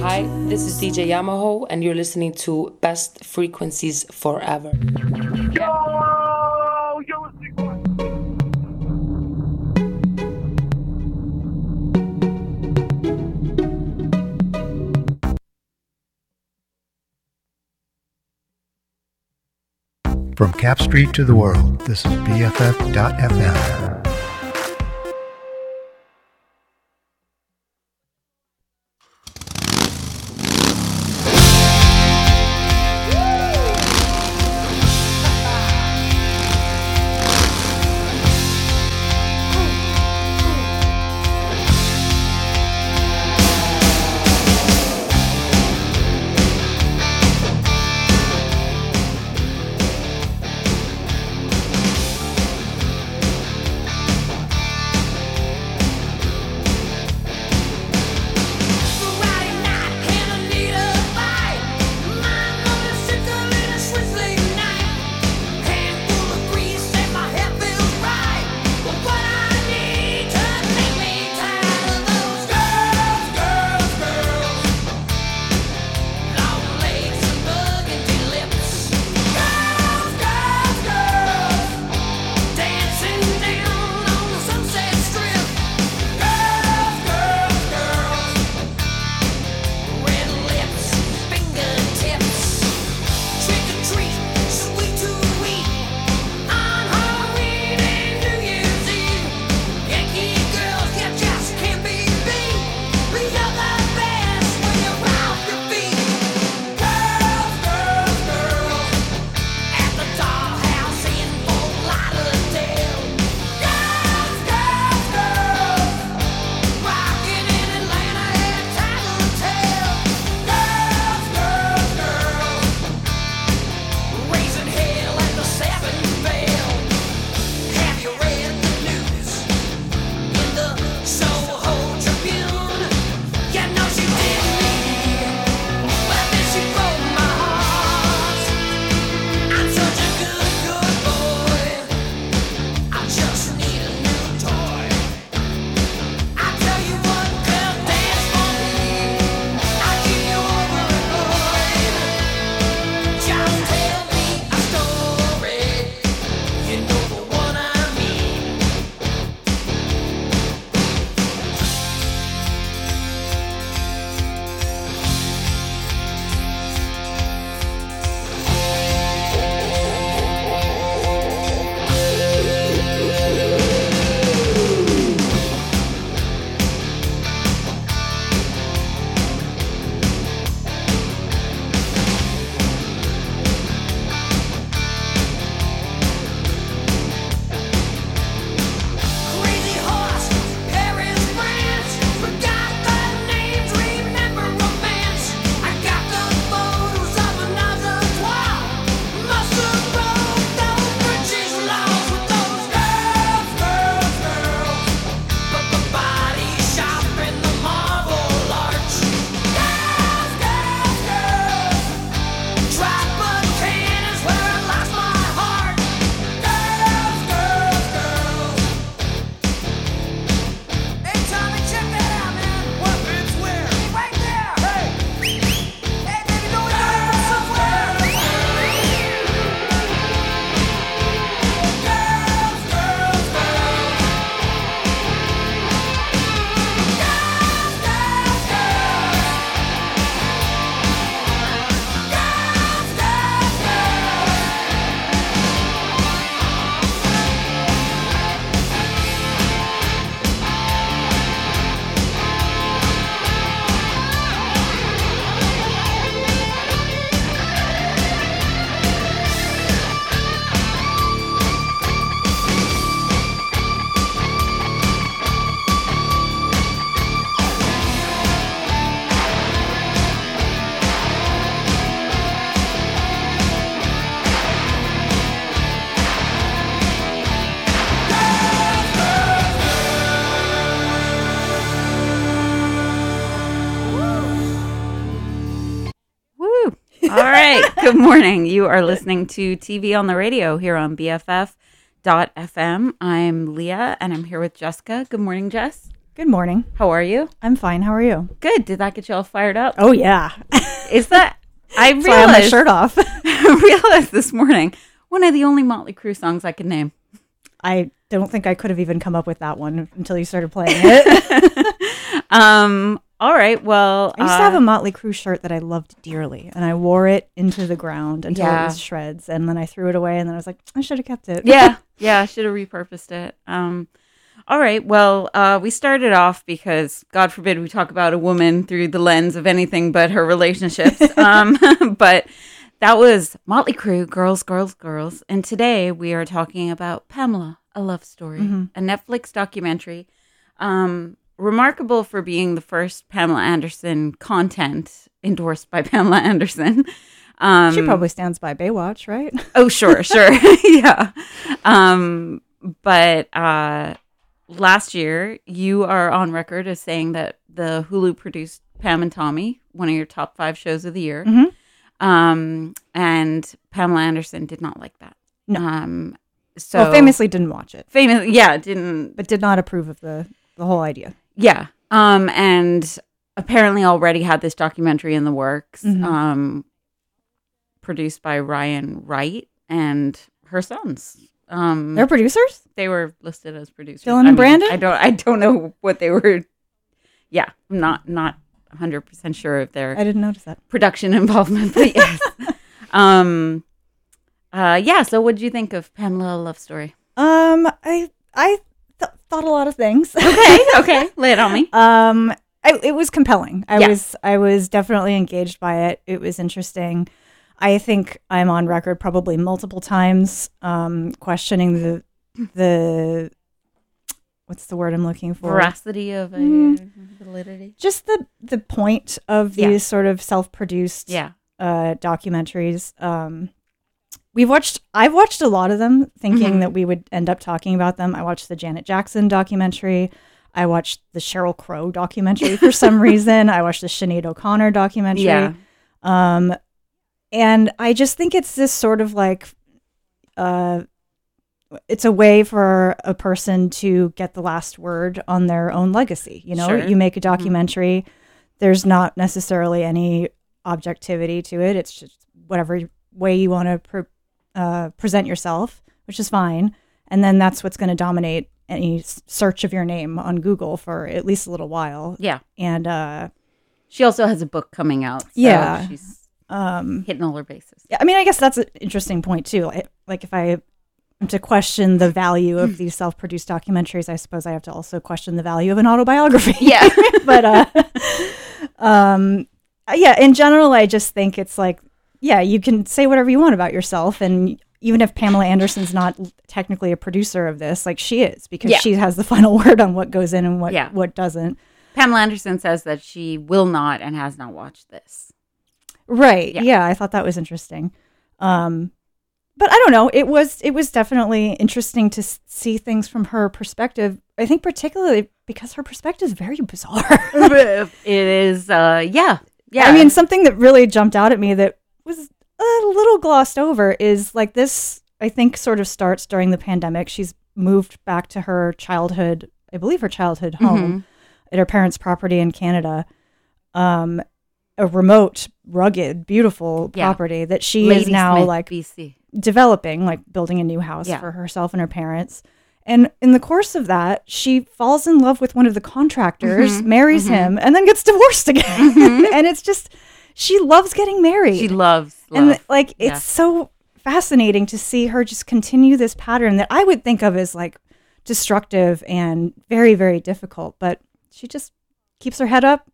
Hi, this is DJ Yamaho, and you're listening to Best Frequencies Forever. From Capp Street to the world, this is BFF.FM. Good morning. You are listening to TV on the radio here on BFF.FM. I'm Leah and I'm here with Jessica. Good morning, Jess. Good morning. How are you? I'm fine. How are you? Good. Did that get you all fired up? Oh yeah. Is that I So I my shirt off. realized this morning one of the only Motley Crue songs I could name. I don't think I could have even come up with that one until you started playing it. Um. All right. Well, I used to uh, have a Motley Crue shirt that I loved dearly, and I wore it into the ground until Yeah. it was shreds, and then I threw it away, and then I was like, I should have kept it. yeah, yeah. I should have repurposed it. Um. All right. Well, uh, we started off because God forbid we talk about a woman through the lens of anything but her relationships. um. But that was Motley Crue, girls, girls, girls, and today we are talking about Pamela, a love story, a Netflix documentary. Um. Remarkable for being the first Pamela Anderson content endorsed by Pamela Anderson. Um, She probably stands by Baywatch, right? Oh, sure, sure. yeah. Um, but uh, last year, you are on record as saying that the Hulu produced Pam and Tommy, one of your top five shows of the year. Mhm. Um, and Pamela Anderson did not like that. No. Um, so well, famously didn't watch it, famous, yeah, didn't, but did not approve of the the whole idea. Yeah. Um, and apparently already had this documentary in the works. Mhm. Um, produced by Ryan White and her sons. Um, They're producers. they were listed as producers. Dylan I and mean, Brandon? I don't. I don't know what they were. Yeah, I'm not not 100 percent sure of their I didn't notice that. production involvement, but yes. um. Uh. Yeah. So, what did you think of Pamela Love Story? Um, I I thought a lot of things. Okay. okay. Lay it on me. Um, I, it was compelling. I Yeah. was I was definitely engaged by it. It was interesting. I think I'm on record probably multiple times um, questioning the the what's the word I'm looking for? Veracity of a Mm. validity. Just the the point of these Yeah. sort of self-produced Yeah. uh, documentaries. Um, we've watched. I've watched a lot of them, thinking Mhm. that we would end up talking about them. I watched the Janet Jackson documentary. I watched the Sheryl Crow documentary for some reason. I watched the Sinead O'Connor documentary. Yeah. Um, and I just think it's this sort of like, uh, it's a way for a person to get the last word on their own legacy. You know, Sure. you make a documentary. There's not necessarily any objectivity to it. It's just whatever way you want to pre- uh, present yourself, which is fine. And then that's what's going to dominate any search of your name on Google for at least a little while. Yeah. And uh, She also has a book coming out. so Yeah. She's um, hitting all her bases. Yeah, I mean, I guess that's an interesting point too. Like, like if I am to question the value of these self-produced documentaries, I suppose I have to also question the value of an autobiography. Yeah. but uh, um, yeah, in general, I just think it's like, yeah, you can say whatever you want about yourself, and even if Pamela Anderson's not technically a producer of this, like she is, because Yeah. she has the final word on what goes in and what Yeah. what doesn't. Pamela Anderson says that she will not and has not watched this. Right. Yeah. Yeah. I thought that was interesting. Um, but I don't know. It was it was definitely interesting to see things from her perspective. I think particularly because her perspective is very bizarre. it is, uh, yeah. Yeah. I mean, something that really jumped out at me that was a little glossed over is like this. I think sort of starts during the pandemic. She's moved back to her childhood, I believe her childhood home at her parents' property in Canada. Um, a remote, rugged, beautiful Yeah. property that she Lady is now Smith, like BC. developing, like building a new house Yeah. for herself and her parents. And in the course of that, she falls in love with one of the contractors, Mhm, marries mhm. him, and then gets divorced again. Mhm. and it's just, she loves getting married. She loves, and like, it's Yeah. so fascinating to see her just continue this pattern that I would think of as like destructive and very, very difficult. But she just keeps her head up,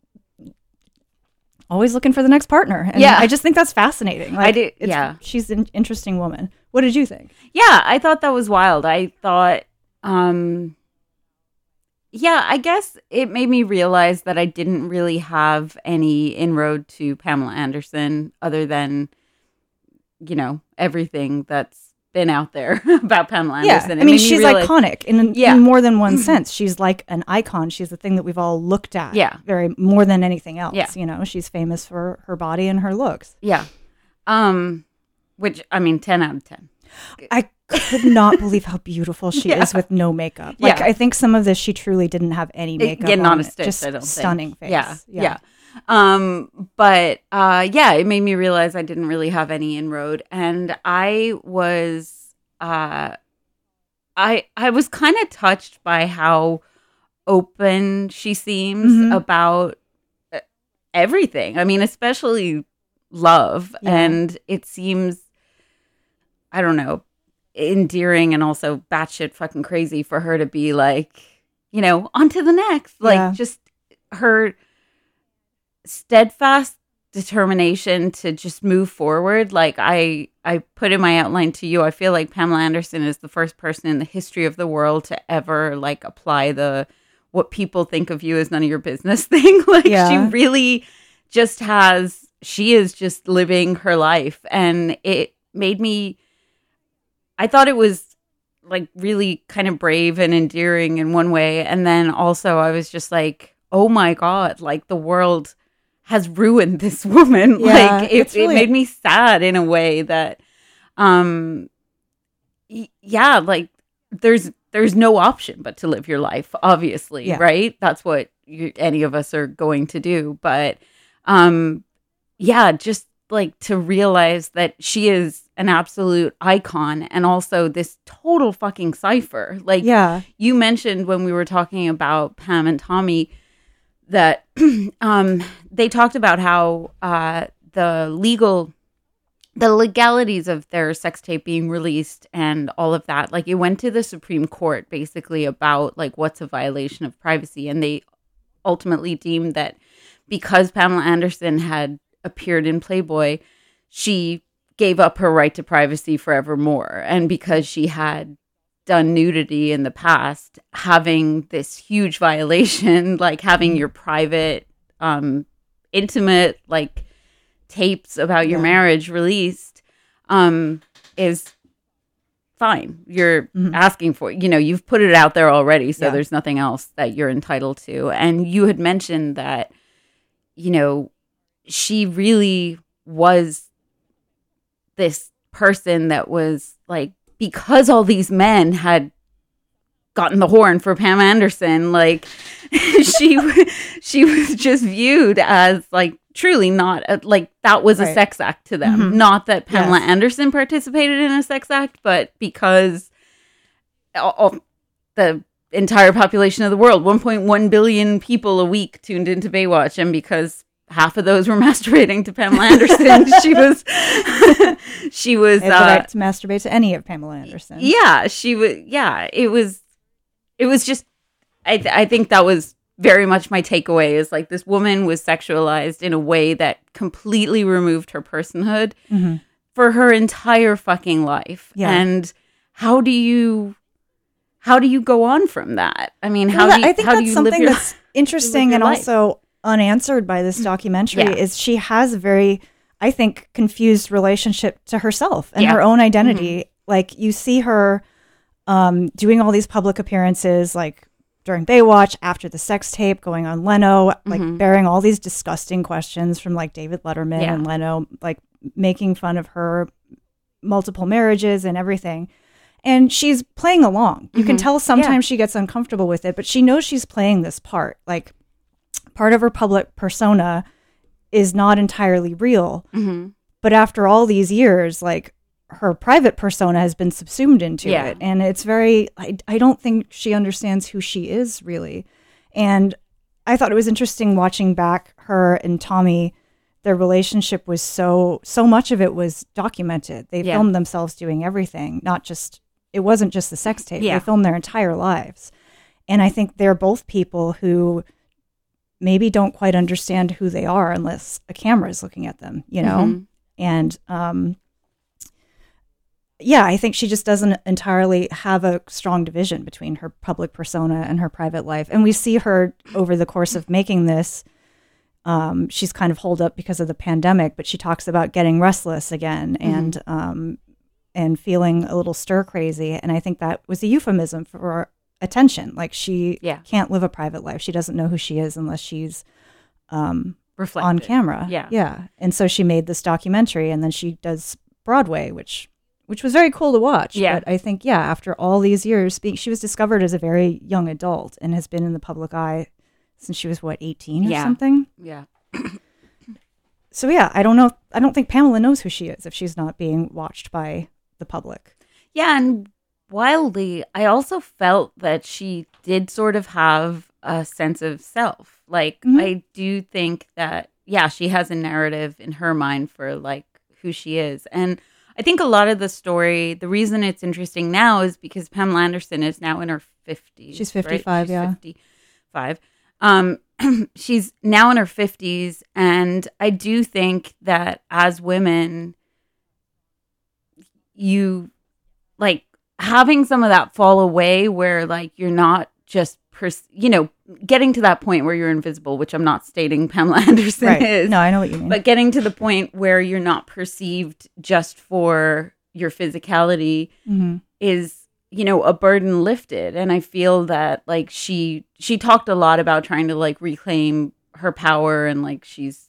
always looking for the next partner. And Yeah. I just think that's fascinating. I do- it's- yeah. She's an interesting woman. What did you think? Yeah, I thought that was wild. I thought, um, yeah, I guess it made me realize that I didn't really have any inroad to Pamela Anderson other than, you know, everything that's been out there about Pamela Anderson. Yeah. I mean, me she's realize- iconic in, Yeah. in more than one sense. She's like an icon. She's the thing that we've all looked at. Yeah. very more than anything else. Yeah. you know, she's famous for her body and her looks. Yeah. Um, which I mean, ten out of ten. I could not believe how beautiful she Yeah. is with no makeup. Like Yeah. I think some of this she truly didn't have any makeup. yeah, not on a stitch. Just I don't stunning think. face. Yeah, yeah. Um, but uh, yeah, it made me realize I didn't really have any inroad, and I was, uh, I I was kind of touched by how open she seems Mhm. about uh, everything. I mean, especially love, Yeah. and it seems, I don't know, endearing and also batshit fucking crazy for her to be like, you know, on to the next. Like Yeah. just her steadfast determination to just move forward. Like I I put in my outline to you, I feel like Pamela Anderson is the first person in the history of the world to ever like apply the what people think of you is none of your business thing. like Yeah. she really just has she is just living her life and it made me I thought it was like really kind of brave and endearing in one way. And then also I was just like oh my god like the world has ruined this woman. Yeah, like it, really- it made me sad in a way that um y- yeah like there's there's no option but to live your life obviously Yeah. right? That's what you, any of us are going to do. But um yeah just like to realize that she is an absolute icon and also this total fucking cipher. Like Yeah. you mentioned when we were talking about Pam and Tommy that um, they talked about how uh, the legal the legalities of their sex tape being released and all of that. Like it went to the supreme court basically about like what's a violation of privacy. And they ultimately deemed that because pamela anderson had appeared in playboy she gave up her right to privacy forevermore and because she had done nudity in the past having this huge violation like having your private um intimate like tapes about your Yeah. marriage released um is fine you're Mhm. asking for you know you've put it out there already so Yeah. there's nothing else that you're entitled to and you had mentioned that you know she really was this person that was like because all these men had gotten the horn for Pam Anderson like she she was just viewed as like truly not a, like that was a sex act to them Mhm. not that Pamela Yes. Anderson participated in a sex act but because all, all- the entire population of the world 1.1 billion people a week tuned into Baywatch and because half of those were masturbating to Pamela Anderson she was she was uh, right to masturbate to any of Pamela Anderson. yeah she was yeah it was it was just i th- i think that was very much my takeaway is like this woman was sexualized in a way that completely removed her personhood Mhm. for her entire fucking life Yeah. and how do you how do you go on from that i mean how Well, do you I think that's something that's interesting and life. also unanswered by this documentary Yeah. is she has a very, I think, confused relationship to herself and Yeah. Mm-hmm. her own identity. Like you see her um, doing all these public appearances, like during Baywatch, after the sex tape, going on Leno, like Mhm. bearing all these disgusting questions from like David Letterman Yeah. and Leno, like making fun of her multiple marriages and everything. And she's playing along. You can Mhm. tell sometimes she gets uncomfortable with it, but she knows she's playing this part. Like part of her public persona is not entirely real. Mhm. But after all these years, like her private persona has been subsumed into Yeah. it. And it's very, I, I don't think she understands who she is really. And I thought it was interesting watching back her and Tommy. Their relationship was so, so much of it was documented. They Yeah. filmed themselves doing everything, not just, it wasn't just the sex tape. Yeah. They filmed their entire lives. And I think they're both people who maybe don't quite understand who they are unless a camera is looking at them, you know? Mhm. And um, yeah, I think she just doesn't entirely have a strong division between her public persona and her private life. And we see her over the course of making this. Um, she's kind of holed up because of the pandemic, but she talks about getting restless again and um, and feeling a little stir crazy. And I think that was a euphemism for attention. Like she Yeah. can't live a private life. She doesn't know who she is unless she's um, Reflected. on camera. Yeah. Yeah. And so she made this documentary and then she does Broadway, which which was very cool to watch. Yeah. But I think, yeah, after all these years, being, she was discovered as a very young adult and has been in the public eye since she was what 18 or Yeah. something. Yeah. So yeah, I don't know. I don't think Pamela knows who she is if she's not being watched by the public. Yeah, and wildly, I also felt that she did sort of have a sense of self. Like, Mhm. I do think that, yeah, she has a narrative in her mind for like who she is. And I think a lot of the story, the reason it's interesting now is because Pamela Anderson is now in her 50s. She's right? 55, She's yeah. 55. Um, she's now in her 50s. And I do think that as women, you like having some of that fall away where like you're not just pers- you know getting to that point where you're invisible which i'm not stating pamela anderson is No, I know what you mean. but getting to the point where you're not perceived just for your physicality Mhm. is you know a burden lifted and i feel that like she she talked a lot about trying to like reclaim her power and like she's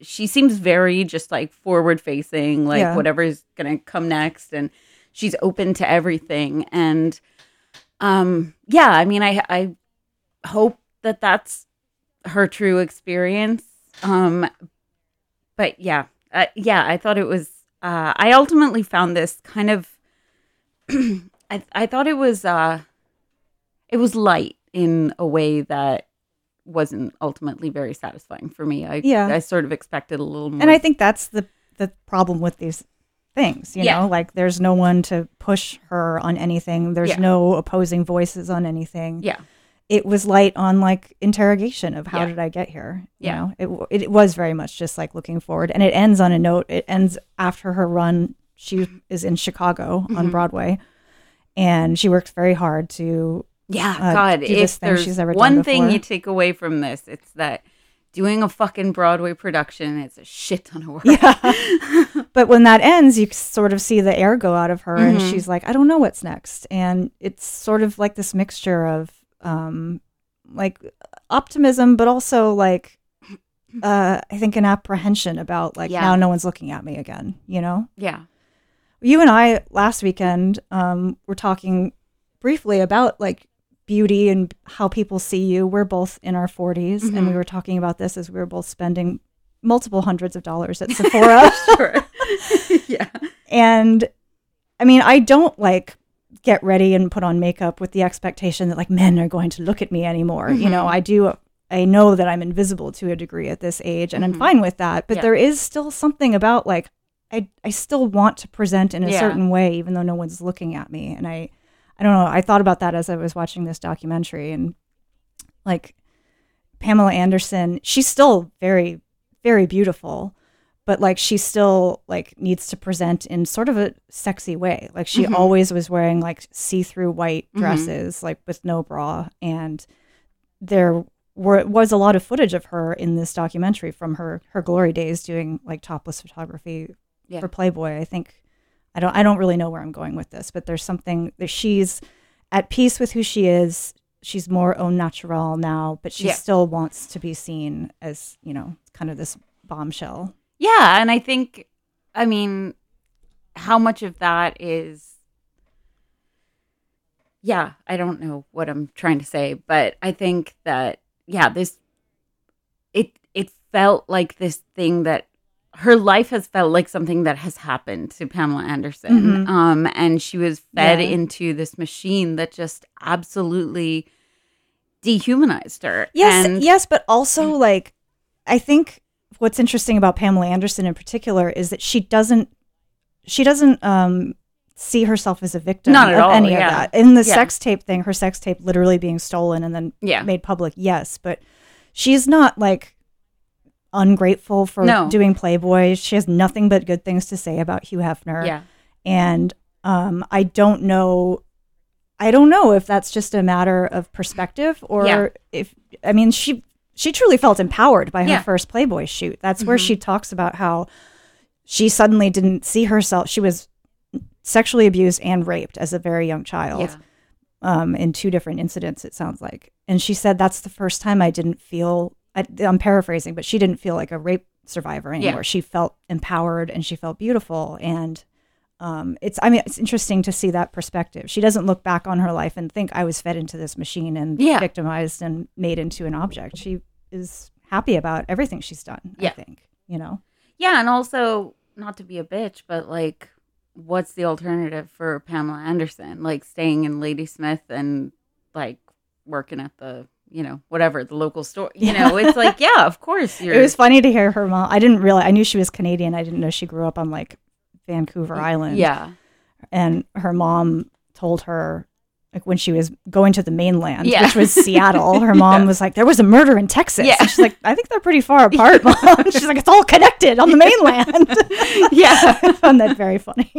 she seems very just like forward facing like Yeah. whatever is gonna come next and she's open to everything. And um yeah i mean i i hope that that's her true experience. Um but yeah uh, yeah i thought it was uh i ultimately found this kind of I, I thought it was uh it was light in a way that wasn't ultimately very satisfying for me. I Yeah. i sort of expected a little more and I think that's the the problem with these things. You Yeah. know, like there's no one to push her on anything. There's Yeah. no opposing voices on anything. yeah It was light on like interrogation of how Yeah. did I get here? You Yeah. know, it it was very much just like looking forward, and it ends on a note. It ends after her run. She is in Chicago on Mhm. Broadway, and she works very hard to Yeah, uh, God, do this if thing there's she's ever done one thing you take away from this, it's that doing a fucking Broadway production, it's a shit ton of work. Yeah. but when that ends, you sort of see the air go out of her, and Mhm. she's like, I don't know what's next. And it's sort of like this mixture of um, like optimism, but also like, uh, I think an apprehension about like, Yeah. now no one's looking at me again, you know? yeah. You and I last weekend um, were talking briefly about like beauty and how people see you. We're both in our 40s, and we Mhm. were talking about this as we were both spending multiple hundreds of dollars at Sephora. sure. yeah. And I mean, I don't like get ready and put on makeup with the expectation that like men are going to look at me anymore. You know, Mhm. I do. I know that I'm invisible to a degree at this age, and I'm Mhm. fine with that. But Yeah. there is still something about like I I still want to present in a Yeah. certain way, even though no one's looking at me. And I I don't know. I thought about that as I was watching this documentary, and like Pamela Anderson, she's still very very beautiful but like she still like needs to present in sort of a sexy way like she Mhm. always was wearing like see-through white Mhm. dresses like with no bra and there were was a lot of footage of her in this documentary from her her glory days doing like topless photography Yeah. for playboy i think i don't i don't really know where i'm going with this but there's something that she's at peace with who she is she's more au naturel now but she Yeah. still wants to be seen as you know kind of this bombshell Yeah, and I think, I mean, how much of that is, yeah, I don't know what I'm trying to say, but I think that, yeah, this, it, it felt like this thing that her life has felt like something that has happened to Pamela Anderson. Mhm. Um, and she was fed Yeah. into this machine that just absolutely dehumanized her. Yes, And- yes, but also like I think what's interesting about Pamela Anderson in particular is that she doesn't she doesn't um see herself as a victim Not at of all, any yeah. of that. In the Yeah. sex tape thing, her sex tape literally being stolen and then Yeah. made public, yes, but she's not like ungrateful for No. doing Playboy. She has nothing but good things to say about Hugh Hefner Yeah. and um, I don't know. I don't know if that's just a matter of perspective or Yeah. if I mean she she truly felt empowered by her Yeah. Mm-hmm. first Playboy shoot. That's where she talks about how she suddenly didn't see herself. She was sexually abused and raped as a very young child Yeah. um, in two different incidents. It sounds like, and she said that's the first time I didn't feel. I, I'm paraphrasing, but she didn't feel like a rape survivor anymore. Yeah. She felt empowered and she felt beautiful, and um, it's I mean it's interesting to see that perspective. She doesn't look back on her life and think I was fed into this machine and Yeah. victimized and made into an object. She is happy about everything she's done. I Yeah. think you know. Yeah, and also not to be a bitch, but like, what's the alternative for Pamela Anderson? Like staying in Ladysmith and like working at the you know whatever the local store. You know, it's like yeah, of course. It was funny to hear her mom. I didn't realize. I knew she was Canadian. I didn't know she grew up on like Vancouver Island. yeah, and her mom told her like when she was going to the mainland, Yeah. which was Seattle, her mom Yeah. was like, "There was a murder in Texas." Yeah. And she's like, "I think they're pretty far apart, mom." she's like, "It's all connected on the mainland." yeah. I found that very funny.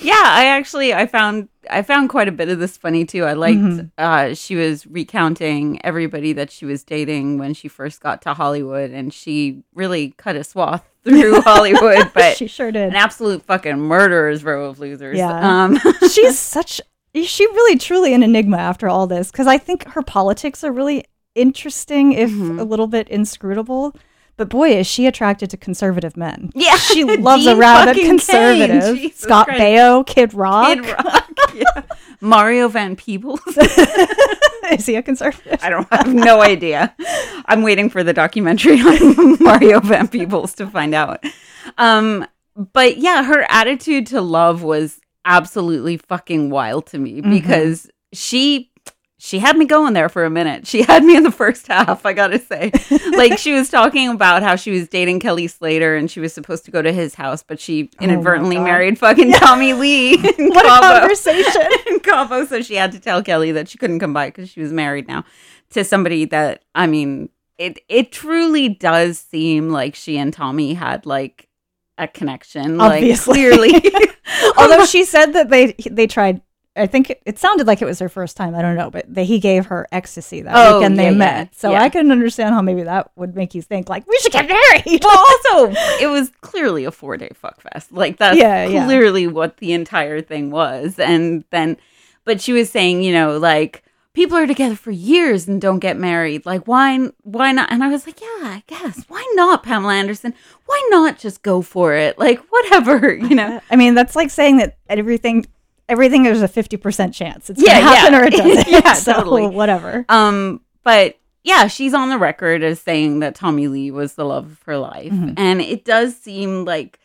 yeah i actually i found i found quite a bit of this funny too i liked Mm-hmm. uh she was recounting everybody that she was dating when she first got to hollywood and she really cut a swath through hollywood but she sure did. an absolute fucking murderer's row of losers Yeah. um She's such. She really, truly an enigma after all this because I think her politics are really interesting, if Mm-hmm. a little bit inscrutable. But boy, is she attracted to conservative men. Yeah. she loves a rabid conservative. Kane. Scott Christ. Baio, Kid Rock. Kid Rock. yeah. Mario Van Peebles. Is he a conservative? I don't I have no idea. I'm waiting for the documentary on Mario Van Peebles to find out. Um, but yeah, her attitude to love was absolutely fucking wild to me mm-hmm. because she she had me going there for a minute. She had me in the first half, I gotta say. like she was talking about how she was dating Kelly Slater and she was supposed to go to his house, but she oh inadvertently God. married fucking Tommy Lee. in What a conversation. in Cabo, so she had to tell Kelly that she couldn't come by because she was married now to somebody that I mean, it it truly does seem like she and Tommy had like a connection, Obviously. like clearly. Although she said that they they tried. I think it, it sounded like it was her first time. I don't know, but they, he gave her ecstasy that Oh, weekend they yeah, yeah, met. So yeah. I can understand how maybe that would make you think like we should get married. well, also, it was clearly a four day fuck fest. Like that's clearly what the entire thing was. And then, but she was saying, you know, like people are together for years and don't get married. Like why? Why not? And I was like, yeah, I guess why not, Pamela Anderson? Why not just go for it? Like whatever, you know. I mean, that's like saying that everything everything is a fifty percent chance. It's Yeah, gonna happen yeah. or it doesn't. Yeah, so totally. whatever. Um, but yeah, she's on the record as saying that Tommy Lee was the love of her life. Mm-hmm. And it does seem like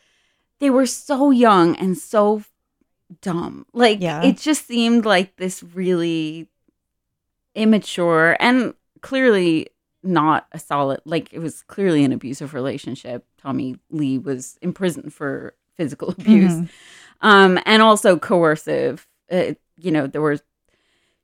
they were so young and so dumb. Like Yeah. it just seemed like this really immature and clearly not a solid like it was clearly an abusive relationship. Tommy Lee was imprisoned for physical abuse. Mm-hmm. Um and also coercive. Uh, you know, there was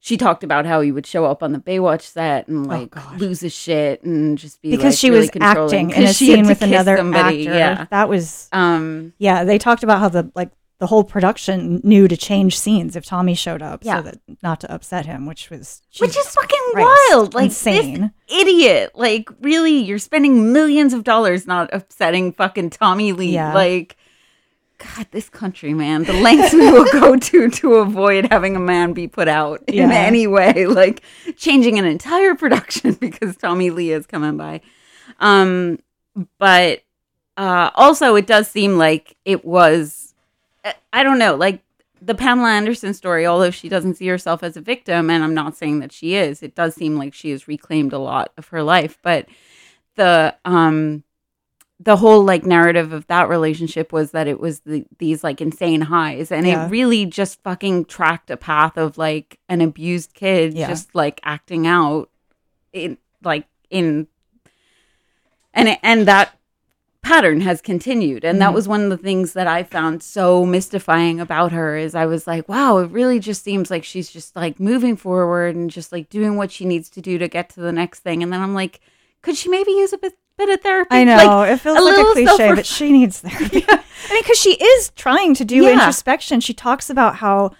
she talked about how he would show up on the Baywatch set and like gosh. lose his shit and just be Because like, she really was acting in a 'Cause she had scene with another somebody, actor. Yeah. That was Um. yeah. They talked about how the like the whole production knew to change scenes if Tommy showed up, Yeah. so that not to upset him, which was Which is fucking Christ, wild. Like insane. idiot. Like really, you're spending millions of dollars not upsetting fucking Tommy Lee. Yeah. Like. God, this country, man, the lengths we will go to to avoid having a man be put out in Yeah. any way, like changing an entire production because Tommy Lee is coming by. Um, but uh, also, it does seem like it was, I- don't know, like the Pamela Anderson story, although she doesn't see herself as a victim, and I'm not saying that she is, it does seem like she has reclaimed a lot of her life. But the, um, the whole like narrative of that relationship was that it was the, these like insane highs and Yeah. it really just fucking tracked a path of like an abused kid Yeah. just like acting out in like in and and that pattern has continued and Mm-hmm. that was one of the things that i found so mystifying about her is i was like wow it really just seems like she's just like moving forward and just like doing what she needs to do to get to the next thing and then i'm like could she maybe use a bit, bit of therapy I know Like, it feels a like a cliche, self-ref- but she needs therapy. I mean, because she is trying to do Yeah. introspection. She talks about how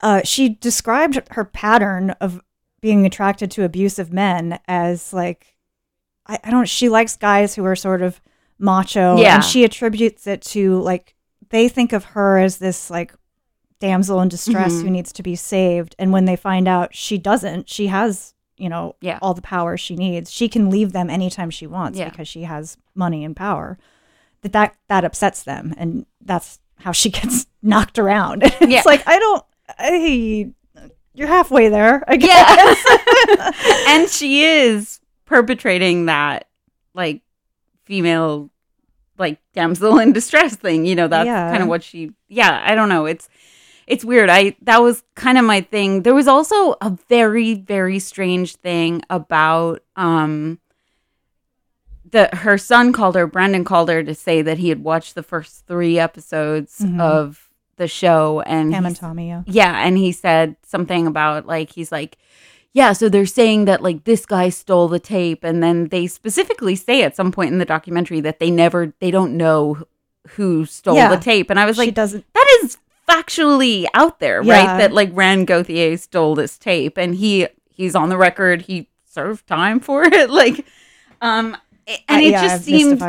uh, she described her pattern of being attracted to abusive men as like I, I don't. She likes guys who are sort of macho, Yeah. and she attributes it to like they think of her as this like damsel in distress Mm-hmm. who needs to be saved, and when they find out she doesn't, she has you know Yeah. all the power she needs. She can leave them anytime she wants Yeah. because she has money and power. That that that upsets them, and that's how she gets knocked around. Yeah. it's like I don't. I, you're halfway there. I guess. Yeah. and she is perpetrating that like female like damsel in distress thing. You know, that's Yeah. kind of what she yeah, I don't know. It's it's weird. I that was kind of my thing. There was also a very, very strange thing about um the her son called her, Brandon called her to say that he had watched the first three episodes Mhm. of the show and Pam and Tommy. Yeah. yeah, and he said something about like he's like, yeah, so they're saying that like this guy stole the tape, and then they specifically say at some point in the documentary that they never, they don't know who stole Yeah. the tape, and I was she like, doesn't. that is factually out there, Yeah. right? That like Rand Gauthier stole this tape, and he he's on the record, he served time for it, like, um, and uh, it yeah, just seemed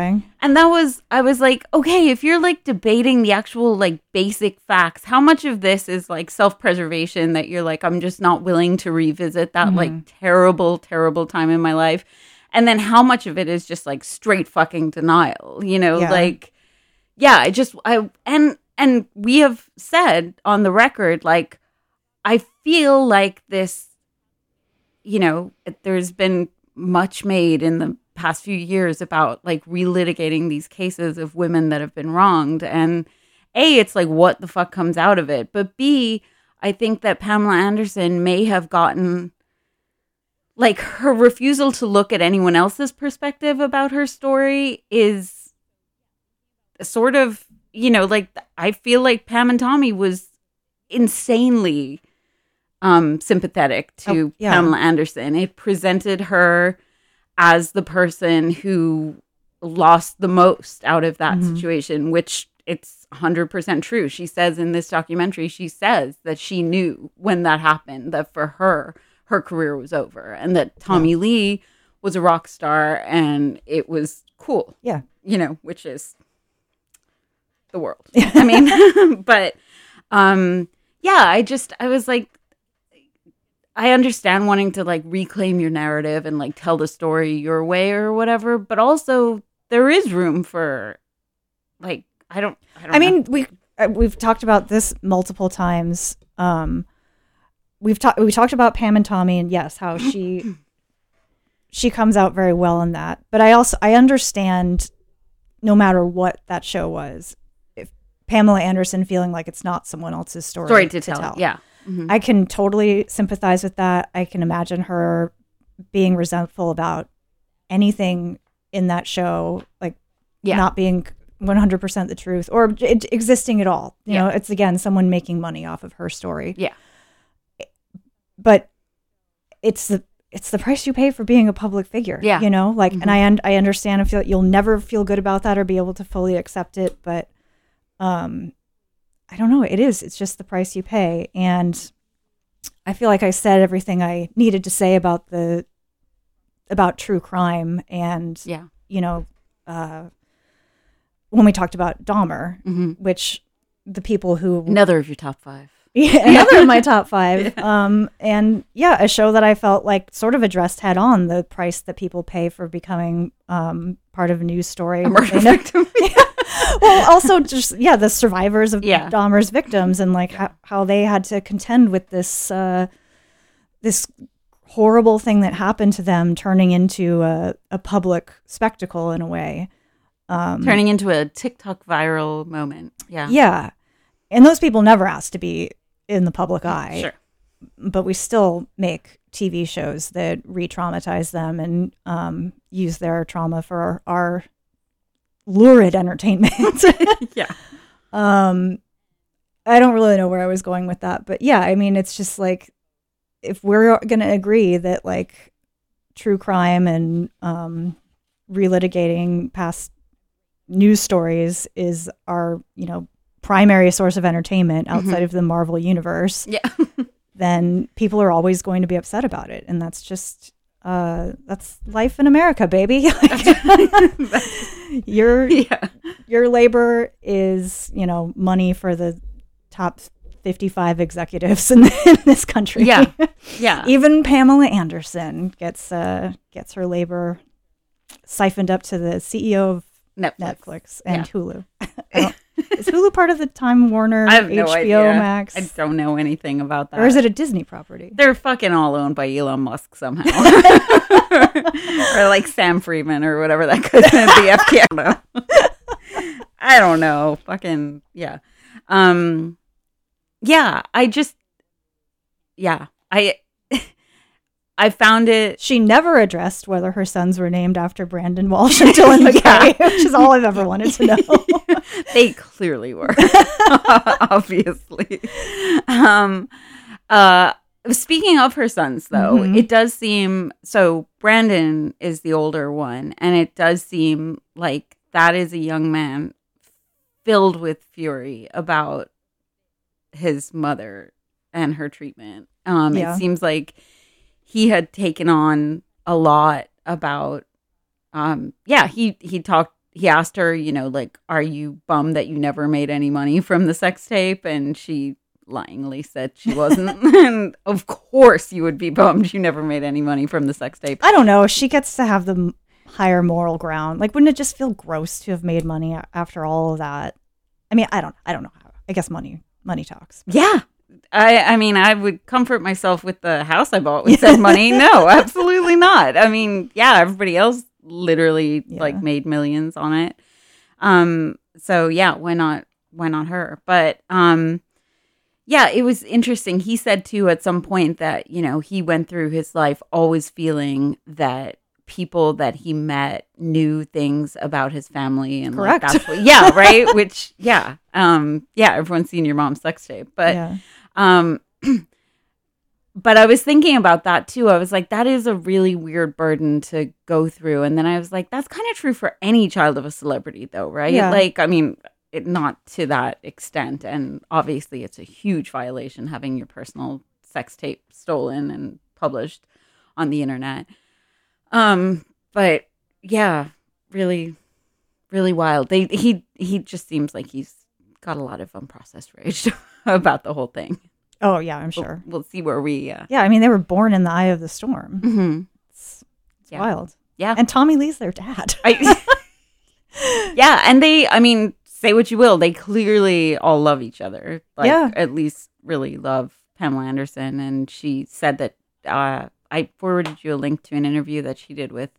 and that was I was like, okay, if you're like debating the actual like basic facts, how much of this is like self-preservation that you're like I'm just not willing to revisit that like terrible terrible time in my life. And then how much of it is just like straight fucking denial, you know, Yeah. like yeah, I just I and and we have said on the record like I feel like this you know, there's been much made in the past few years about like relitigating these cases of women that have been wronged. And A, it's like, what the fuck comes out of it? But B, I think that Pamela Anderson may have gotten like her refusal to look at anyone else's perspective about her story is sort of, you know, like I feel like Pam and Tommy was insanely um sympathetic to Oh, yeah. Pamela Anderson. It presented her as the person who lost the most out of that Mhm. situation, which it's 100% true. She says in this documentary, she says that she knew when that happened that for her, her career was over and that Tommy Lee was a rock star and it was cool, Yeah. you know, which is the world. I mean, but um yeah, I just I was like I understand wanting to like reclaim your narrative and like tell the story your way or whatever, but also there is room for like I don't I don't I mean, we uh, we've talked about this multiple times. Um, we've talked we talked about Pam and Tommy, and yes, how she she comes out very well in that. But I also I understand, no matter what that show was, if Pamela Anderson feeling like it's not someone else's story, story to tell. Yeah. Mhm. I can totally sympathize with that. I can imagine her being resentful about anything in that show, like Yeah. not being 100% the truth or it existing at all. You Yeah. know, it's again someone making money off of her story. Yeah. But it's the it's the price you pay for being a public figure. Yeah. You know, like Mhm. and I un- I understand if you'll, you'll never feel good about that or be able to fully accept it, but um I don't know, it is. It's just the price you pay and I feel like I said everything I needed to say about the about true crime and Yeah. you know, uh, when we talked about Dahmer, hmm which the people who Another of your top five. yeah, another of my top five, um, and yeah, a show that I felt like sort of addressed head on the price that people pay for becoming um, part of a news story. A murder victim. well, also just yeah, the survivors of Yeah. Dahmer's victims and like how, how they had to contend with this uh, this horrible thing that happened to them, turning into a, a public spectacle in a way. Um, Turning into a TikTok viral moment. Yeah. yeah, and those people never asked to be in the public eye. Sure. but we still make TV shows that re-traumatize them and um, use their trauma for our, our lurid entertainment. Yeah. um, I don't really know where I was going with that, but yeah, I mean, it's just like if we're going to agree that like true crime and um, relitigating past news stories is our you know primary source of entertainment outside of the Marvel universe Yeah. then people are always going to be upset about it and that's just uh that's life in america baby your yeah. your labor is you know money for the top 55 executives in, in this country Yeah. Yeah. even pamela anderson gets uh gets her labor siphoned up to the ceo of Netflix. netflix and Yeah. hulu Is Hulu part of the Time Warner I have HBO no idea. Max? I don't know anything about that. or is it a Disney property? They're fucking all owned by Elon Musk somehow, or like Sam Friedman or whatever that gonna be. FT. I don't know. I don't know. Fucking yeah. Um, yeah. I just yeah. I I found it. She never addressed whether her sons were named after Brandon Walsh or Dylan McKay, which is all I've ever wanted to know. they clearly were obviously um uh speaking of her sons though Mhm. it does seem so brandon is the older one and it does seem like that is a young man filled with fury about his mother and her treatment um Yeah. it seems like he had taken on a lot about um yeah he he talked he asked her you know like are you bummed that you never made any money from the sex tape and she lyingly said she wasn't and of course you would be bummed you never made any money from the sex tape I don't know. She gets to have the higher moral ground. Like, wouldn't it just feel gross to have made money after all of that? I mean, I don't. I don't know how. I guess money. Money talks. yeah I, I mean, I would comfort myself with the house I bought with said money. No, absolutely not. I mean, yeah, everybody else literally Yeah. like made millions on it. Um, so yeah, why not? Why not her? But um, yeah, it was interesting. He said too at some point that you know he went through his life always feeling that people that he met knew things about his family and like, Correct. that's what, yeah, right. Which yeah, um, yeah, everyone's seen your mom's sex tape, but yeah. Um, but I was thinking about that too. I was like, that is a really weird burden to go through. And then I was like, that's kind of true for any child of a celebrity, though, right? Yeah. Like, I mean, it, not to that extent. And obviously, it's a huge violation having your personal sex tape stolen and published on the internet. Um, but yeah, really, really wild. They he he just seems like he's got a lot of unprocessed rage about the whole thing. Oh yeah, I'm We'll- sure. We'll, see where we. Uh, Yeah, I mean, they were born in the eye of the storm. mhm. It's, it's Yeah. wild. Yeah. And Tommy Lee's their dad. I, yeah, and they. I mean, say what you will, they clearly all love each other. Like, Yeah. At least really love Pamela Anderson, and she said that. Uh, I forwarded you a link to an interview that she did with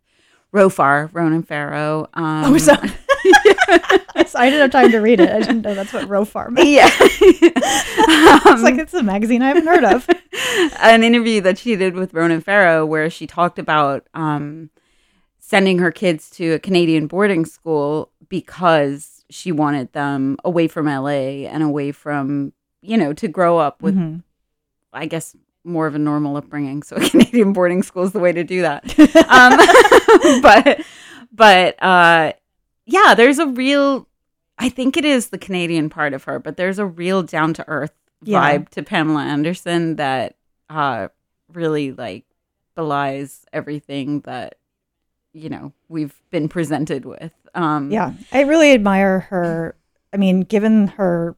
Rofar Ronan Farrow. Um, Oh, so I didn't have time to read it. I didn't know that's what Rofar meant. yeah. It's like it's a magazine I haven't heard of. an interview that she did with Ronan Farrow where she talked about um, sending her kids to a Canadian boarding school because she wanted them away from LA and away from, you know, to grow up with, Mhm. I guess, more of a normal upbringing. So a Canadian boarding school is the way to do that. Um, but, but, uh, yeah, there's a real, I think it is the Canadian part of her, but there's a real down to earth Yeah. vibe to Pamela Anderson that uh really like belies everything that you know we've been presented with. Um Yeah, I really admire her. I mean, given her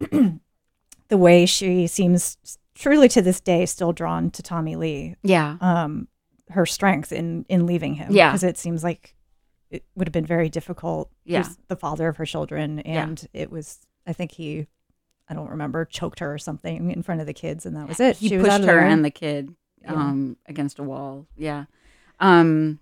the way she seems truly to this day still drawn to Tommy Lee, Yeah. um, her strength in in leaving him. Yeah. because it seems like it would have been very difficult. Yeah. He's the father of her children, Yeah. and it was. I think he, I don't remember, choked her or something in front of the kids, and that was it. He She pushed her and the kid Yeah. um against a wall. Yeah. Um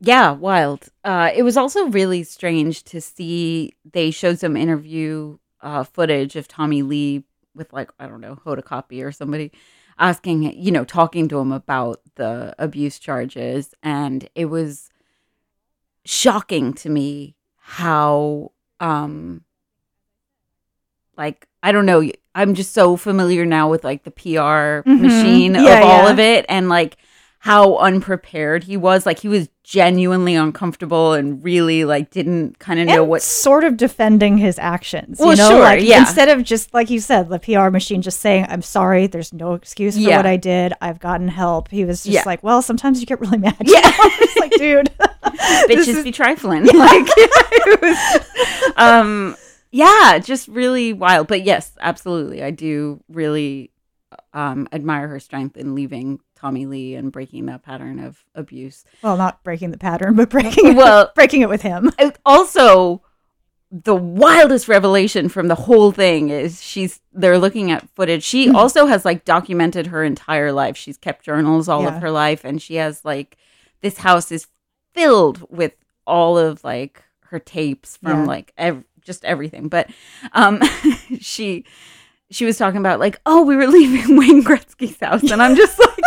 yeah, wild. Uh it was also really strange to see they showed some interview uh footage of Tommy Lee with like I don't know, Hoda Kotb or somebody asking, you know, talking to him about the abuse charges and it was shocking to me how um like I don't know, I'm just so familiar now with like the PR Mhm. machine Yeah, of all yeah. of it and like how unprepared he was. Like he was genuinely uncomfortable and really like didn't kind of know what sort of defending his actions. Well, you know, sure, like yeah. instead of just like you said, the PR machine just saying, "I'm sorry, there's no excuse for Yeah. what I did. I've gotten help." He was just Yeah. like, "Well, sometimes you get really mad." Yeah. it's like, dude, bitches is- be trifling. Like it was, um, yeah, just really wild. But yes, absolutely, I do really um admire her strength in leaving Tommy Lee and breaking that pattern of abuse. well, not breaking the pattern, but breaking it, Well- breaking it with him. Also the wildest revelation from the whole thing is she's they're looking at footage. She Hmm. also has like documented her entire life. She's kept journals all Yeah. of her life and she has like this house is filled with all of like her tapes from Yeah. like ev- just everything. But um she she was talking about like, oh, we were leaving Wayne Gretzky's house, and I'm just like,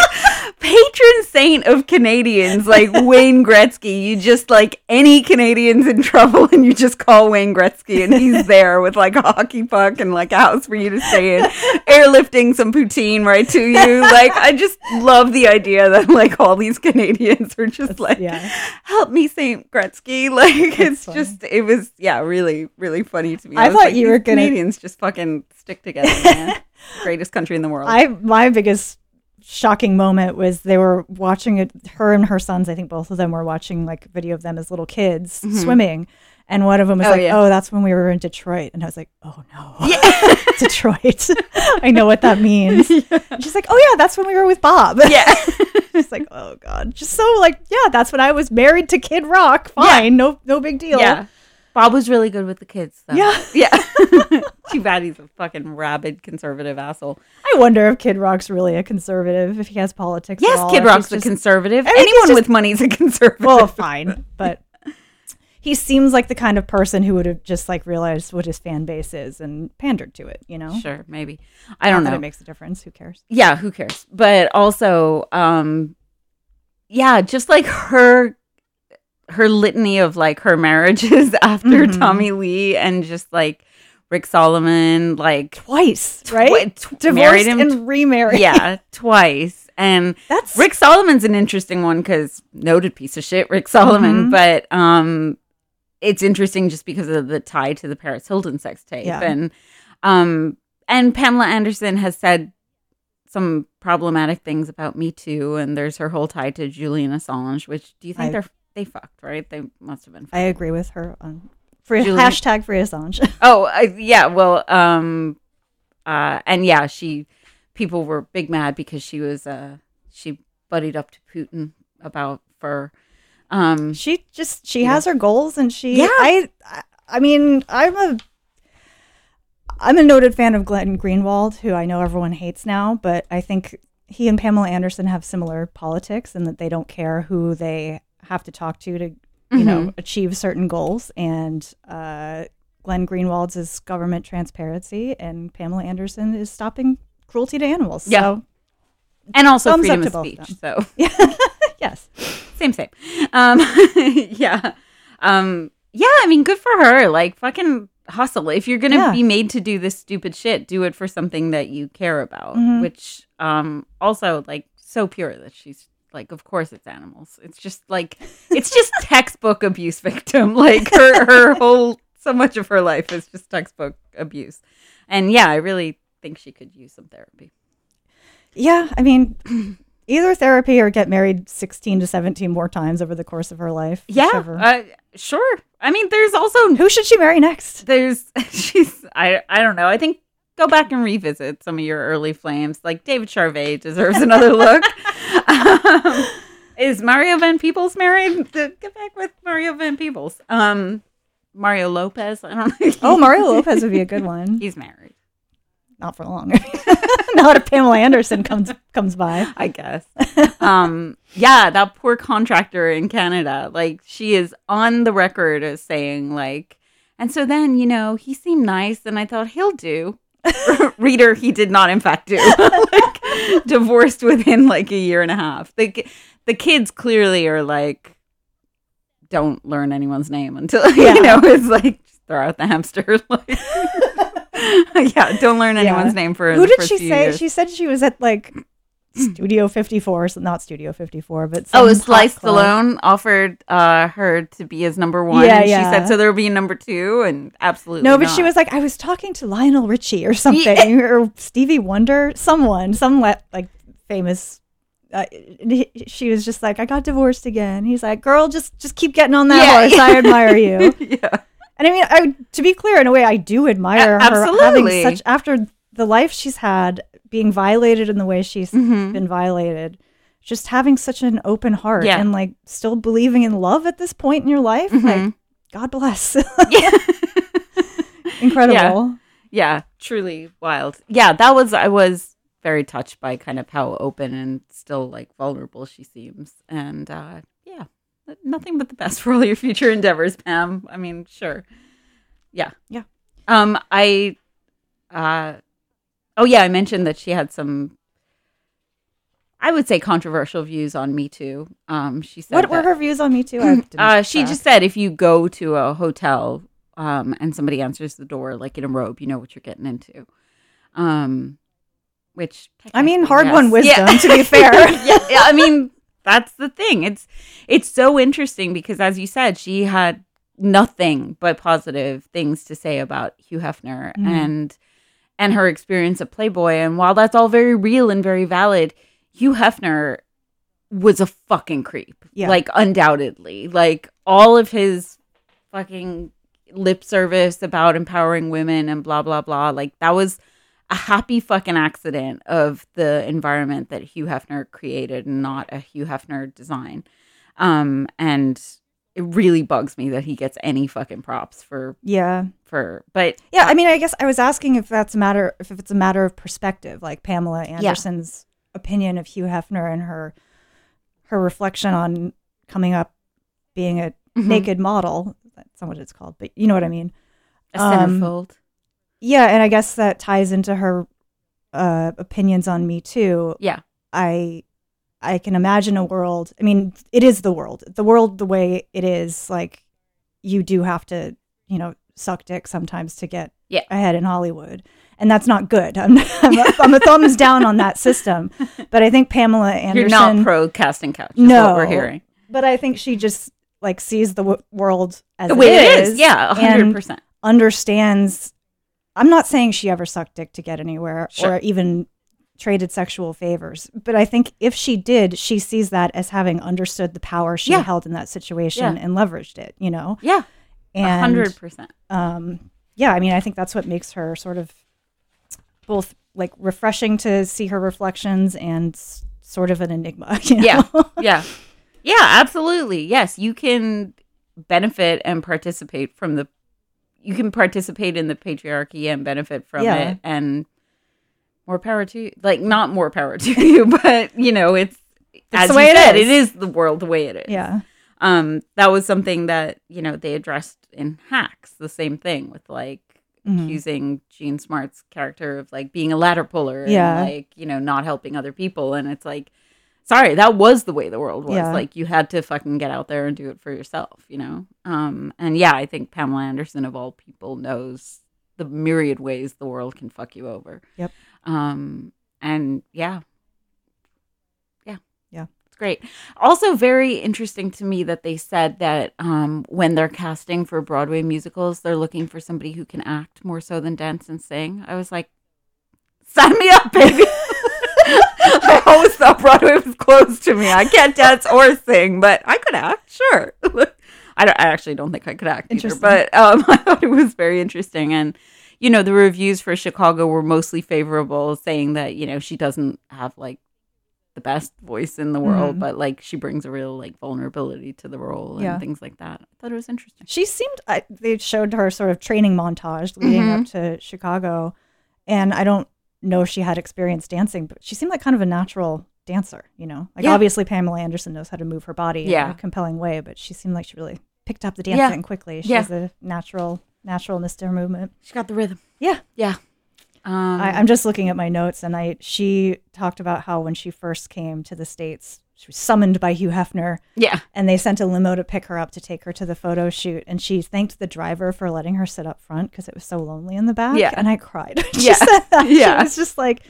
patron saint of Canadians, like Wayne Gretzky. You just like any Canadians in trouble, and you just call Wayne Gretzky, and he's there with like a hockey puck and like a house for you to stay in, airlifting some poutine right to you. Like, I just love the idea that like all these Canadians are just like, yeah. help me, Saint Gretzky. Like, it's funny. just, it was, yeah, really, really funny to me. I was thought like, you were gonna- Canadians just fucking stick together, man. Greatest country in the world. I my biggest shocking moment was they were watching it. Her and her sons, I think both of them were watching like video of them as little kids swimming, and one of them was Mm-hmm. Oh, like, yeah. "Oh, that's when we were in Detroit," and I was like, "Oh no, Detroit! I know what that means." And she's like, "Oh yeah, that's when we were with Bob." yeah. She's like, "Oh god," just so like, yeah, that's when I was married to Kid Rock. Fine, no, no big deal. yeah. Bob was really good with the kids, though. Yeah. Yeah. Too bad he's a fucking rabid conservative asshole. I wonder if Kid Rock's really a conservative, if he has politics. at Yes, all, Kid Rock's a just- conservative. I think he's Anyone just- with money's a conservative. well, fine, but he seems like the kind of person who would have just like realized what his fan base is and pandered to it. You know, sure, maybe. I don't Not that know. It makes a difference. Who cares? yeah, who cares? But also, um, yeah, just like her, her litany of like her marriages after Mhm. Tommy Lee and just like Rick Solomon, like Twice, right? tw- tw- Divorced him and remarried. yeah, twice. And that's Rick Solomon's an interesting one because noted piece of shit, Rick Solomon. Mhm. But um, it's interesting just because of the tie to the Paris Hilton sex tape, Yeah. and um, and Pamela Anderson has said some problematic things about Me Too, and there's her whole tie to Julian Assange. Which do you think I- they're they fucked? Right? They must have been. I agree with her on free Julie- hashtag free Assange. Oh, I, yeah. Well, um, uh, and yeah, she people were big mad because she was uh she buddied up to Putin about for um she just she Yeah. has her goals and she Yeah. I I- I mean I'm a I'm a noted fan of Glenn Greenwald who I know everyone hates now but I think he and Pamela Anderson have similar politics and that they don't care who they have to talk to to you know achieve certain goals and uh Glenn Greenwald's is government transparency and Pamela Anderson is stopping cruelty to animals Yeah. so and also Thumbs freedom of speech. So yes same, same. Um, yeah, um, yeah. I mean, good for her. Like fucking hustle. If you're gonna Yeah. be made to do this stupid shit, do it for something that you care about. Mhm. Which um also like so pure that she's like, of course it's animals. It's just like it's just textbook abuse victim. Like her her whole so much of her life is just textbook abuse. And yeah, I really think she could use some therapy. Yeah, I mean, either therapy or get married 16 to 17 more times over the course of her life. Yeah, uh, sure. I mean, there's also Who should she marry next? there's she's I I don't know. I think go back and revisit some of your early flames. Like David Charvet deserves another look. um, is Mario Van Peebles married? Get back with Mario Van Peebles. Um, Mario Lopez. I don't know. Oh, Mario Lopez would be a good one. He's married, Not for long. Not if Pamela Anderson comes comes by. I guess. um, yeah, that poor contractor in Canada. Like she is on the record as saying like, and so then you know he seemed nice, and I thought he'll do. Reader, he did not in fact do. like, divorced within like a year and a half. The the kids clearly are like, don't learn anyone's name until Yeah. you know it's like just throw out the hamster. Like, yeah, don't learn anyone's name for Who did she say? years. She said she was at like Studio 54, so not Studio 54, but Oh, some is Slice hot club. Stallone offered uh, her to be his number one? Yeah, and she said so there will be a number two, and absolutely No, but she was like, I was talking to Lionel Richie or something, or Stevie Wonder, someone, some like famous. Uh, she was just like, I got divorced again. He's like, girl, just just keep getting on that Yeah, horse. I admire you. yeah, And I mean, I to be clear, in a way, I do admire A- her absolutely. having such after the life she's had, being violated in the way she's Mhm. been violated. Just having such an open heart Yeah. and like still believing in love at this point in your life, Mhm. like God bless. yeah. Incredible. yeah, truly wild. Yeah, that was I was very touched by kind of how open and still like vulnerable she seems. And uh yeah, nothing but the best for all your future endeavors, Pam. I mean, sure. Yeah. Yeah. Um I uh oh yeah, I mentioned that she had some I would say controversial views on Me Too. Um she said What were that- her views on Me Too? Uh, she just said if you go to a hotel um, and somebody answers the door like in a robe, you know what you're getting into. Um, which I mean, hard yes. won wisdom, Yeah. to be fair. yeah, I mean, that's the thing. It's it's so interesting because, as you said, she had nothing but positive things to say about Hugh Hefner Mhm. and and her experience at Playboy. And while that's all very real and very valid, Hugh Hefner was a fucking creep. Yeah. Like undoubtedly. Like all of his fucking lip service about empowering women and blah blah blah. Like that was a happy fucking accident of the environment that Hugh Hefner created and not a Hugh Hefner design. Um and it really bugs me that he gets any fucking props for yeah. for but Yeah, I mean, I guess I was asking if that's a matter if it's a matter of perspective, like Pamela Anderson's opinion of Hugh Hefner and her her reflection on coming up being a Mhm. naked model. That's not what it's called, but you know what I mean. a Um, centerfold. Yeah, and I guess that ties into her uh, opinions on Me Too. Yeah. I I can imagine a world. I mean, it is the world. The world the way it is, like you do have to, you know, suck dick sometimes to get Yeah. ahead in Hollywood. And that's not good. I'm, I'm, a, I'm a thumbs down on that system. But I think Pamela Anderson. You're not pro casting couch. Is No. what we're hearing. but I think she just like sees the w- world as The way it it is. is, yeah, hundred percent. understands I'm not saying she ever sucked dick to get anywhere Sure. or even traded sexual favors, but I think if she did, she sees that as having understood the power she Yeah. held in that situation Yeah. and leveraged it, you know? Yeah, a And hundred percent. um yeah, I mean, I think that's what makes her sort of both like refreshing to see her reflections and s- sort of an enigma. you Yeah. Yeah, yeah, absolutely. Yes, you can benefit and participate from the. You can participate in the patriarchy and benefit from Yeah. it, and more power to you. Like not more power to you, but you know, it's, as the you way it said, is. it is the world the way it is. yeah. um that was something that you know they addressed in hacks the same thing with like Mhm. accusing Jean Smart's character of like being a ladder puller Yeah. and like you know not helping other people and it's like sorry that was the way the world was Yeah. like you had to fucking get out there and do it for yourself you know um and yeah I think Pamela Anderson of all people knows the myriad ways the world can fuck you over. Yep. um and yeah. Yeah. Yeah. it's great. Also very interesting to me that they said that um, when they're casting for broadway musicals they're looking for somebody who can act more so than dance and sing. I was like sign me up baby. I always thought broadway was close to me. I can't dance or sing but i could act sure I, don't, I actually don't think i could act either but um, i thought it was very interesting and you know the reviews for chicago were mostly favorable saying that you know she doesn't have like the best voice in the world, Mhm. but like she brings a real like vulnerability to the role and Yeah. things like that. I thought it was interesting. She seemed, I, they showed her sort of training montage leading Mhm. up to Chicago. And I don't know if she had experience dancing, but she seemed like kind of a natural dancer, you know? Like Yeah. obviously Pamela Anderson knows how to move her body in Yeah. a compelling way, but she seemed like she really picked up the Yeah. dancing quickly. She Yeah. has a natural, naturalness to her movement. She got the rhythm. Yeah. Yeah. Um, I, I'm just looking at my notes, and I she talked about how when she first came to the states, she was summoned by Hugh Hefner, yeah. and they sent a limo to pick her up to take her to the photo shoot. And she thanked the driver for letting her sit up front because it was so lonely in the back. Yeah. and I cried. she Yeah. said that. Yeah. she was just like,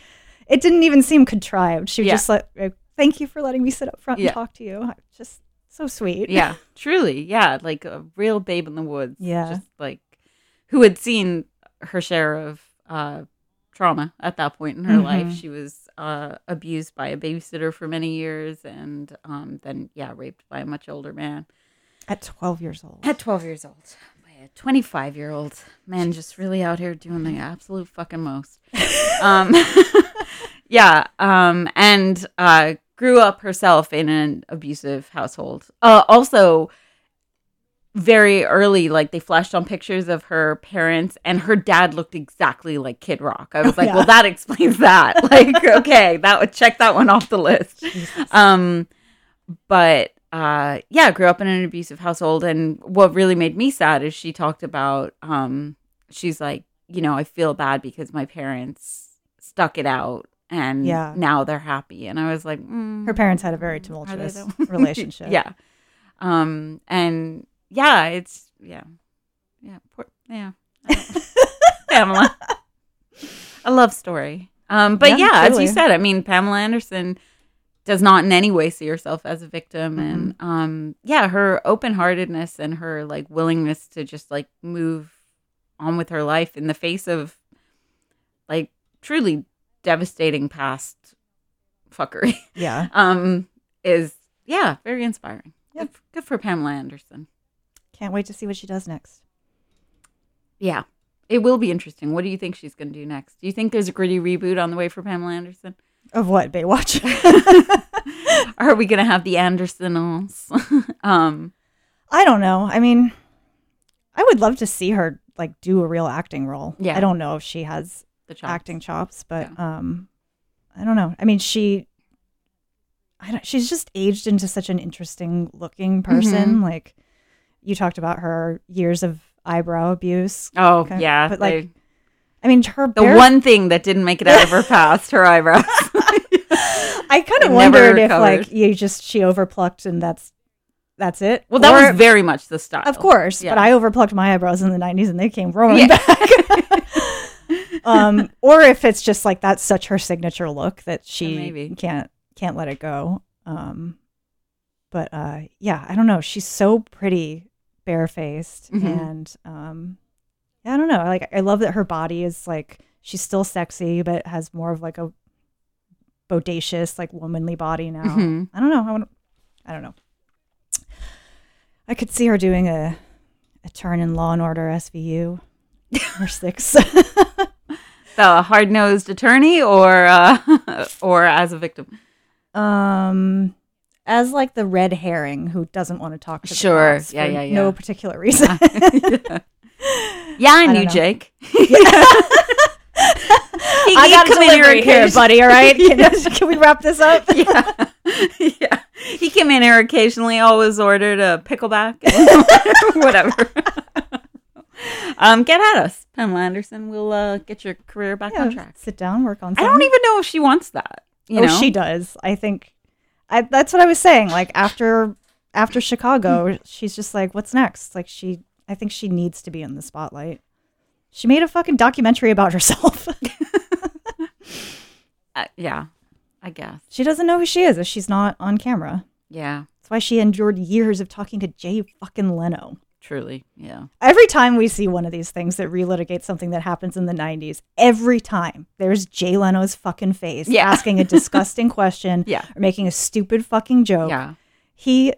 it didn't even seem contrived. She was Yeah. just like, thank you for letting me sit up front Yeah. and talk to you. I Just so sweet. Yeah. Truly. Yeah. Like a real babe in the woods. Yeah. Just like who had seen her share of uh, trauma at that point in her Mhm. life. She was uh, abused by a babysitter for many years and um, then, yeah, raped by a much older man. At 12 years old. At 12 years old. By a 25 year old man just really out here doing the absolute fucking most. um, yeah. Um, and uh, grew up herself in an abusive household. Uh, also, very early, like they flashed on pictures of her parents, and her dad looked exactly like Kid Rock. I was Oh, like, yeah. well, that explains that. like, okay, that would check that one off the list. Um, but uh, yeah, grew up in an abusive household, and what really made me sad is she talked about um, she's like, you know, I feel bad because my parents stuck it out. And Yeah. now they're happy, and I was like, mm, Her parents had a very tumultuous relationship. yeah. Um and yeah, it's yeah. Yeah, poor, yeah. Pamela. A love story. Um but Yeah, yeah, as you said, I mean Pamela Anderson does not in any way see herself as a victim and Mm-hmm. um yeah, her open-heartedness and her like willingness to just like move on with her life in the face of like truly devastating past fuckery Yeah. um is yeah very inspiring Yeah. good, good for pamela anderson Can't wait to see what she does next. yeah it will be interesting what do you think she's going to do next do you think there's a gritty reboot on the way for pamela anderson Of what? Baywatch? are we going to have the andersonals um I don't know. I mean, I would love to see her like do a real acting role. Yeah. I don't know if she has the chops. acting chops, but um, I don't know. I mean, she, I don't. She's just aged into such an interesting looking person. Mm-hmm. Like you talked about her years of eyebrow abuse. oh Okay, yeah but, like, they- I mean, her the bare- one thing that didn't make it out of her past her eyebrows I kind of wondered if like you just she overplucked and that's that's it. well that Or- was very much the style Of course, Yeah. but I overplucked my eyebrows in the '90s and they came rolling Yeah. back. um, or if it's just like that's such her signature look that she maybe. can't can't let it go. Um, but uh, yeah, I don't know. She's so pretty, barefaced, Mhm. and um, I don't know. Like I love that her body is like she's still sexy, but has more of like a bodacious, like womanly body now. Mhm. I don't know. I, want, I don't know. I could see her doing a a turn in Law and Order SVU or six. the hard-nosed attorney or uh or as a victim um, as like the red herring who doesn't want to talk to Sure. Yeah, for yeah, no particular reason. Yeah, I, don't knew. Jake. I got come in here here, buddy. All right, can, can we wrap this up? yeah, yeah. He came in here occasionally. Always ordered a pickleback, whatever. Um, get at us, Pamela Anderson. We'll uh, get your career back Yeah, on track. Sit down, work on. Something. I don't even know if she wants that. You oh, know, she does. I think. I, that's what I was saying. Like after after Chicago, she's just like, what's next? Like she, I think she needs to be in the spotlight. She made a fucking documentary about herself. Uh, yeah, I guess. she doesn't know who she is if she's not on camera. Yeah, That's why she endured years of talking to Jay fucking Leno. Truly. Yeah. Every time we see one of these things that relitigates something that happens in the 90s, every time there's Jay Leno's fucking face Yeah. asking a disgusting question Yeah. or making a stupid fucking joke. Yeah. He,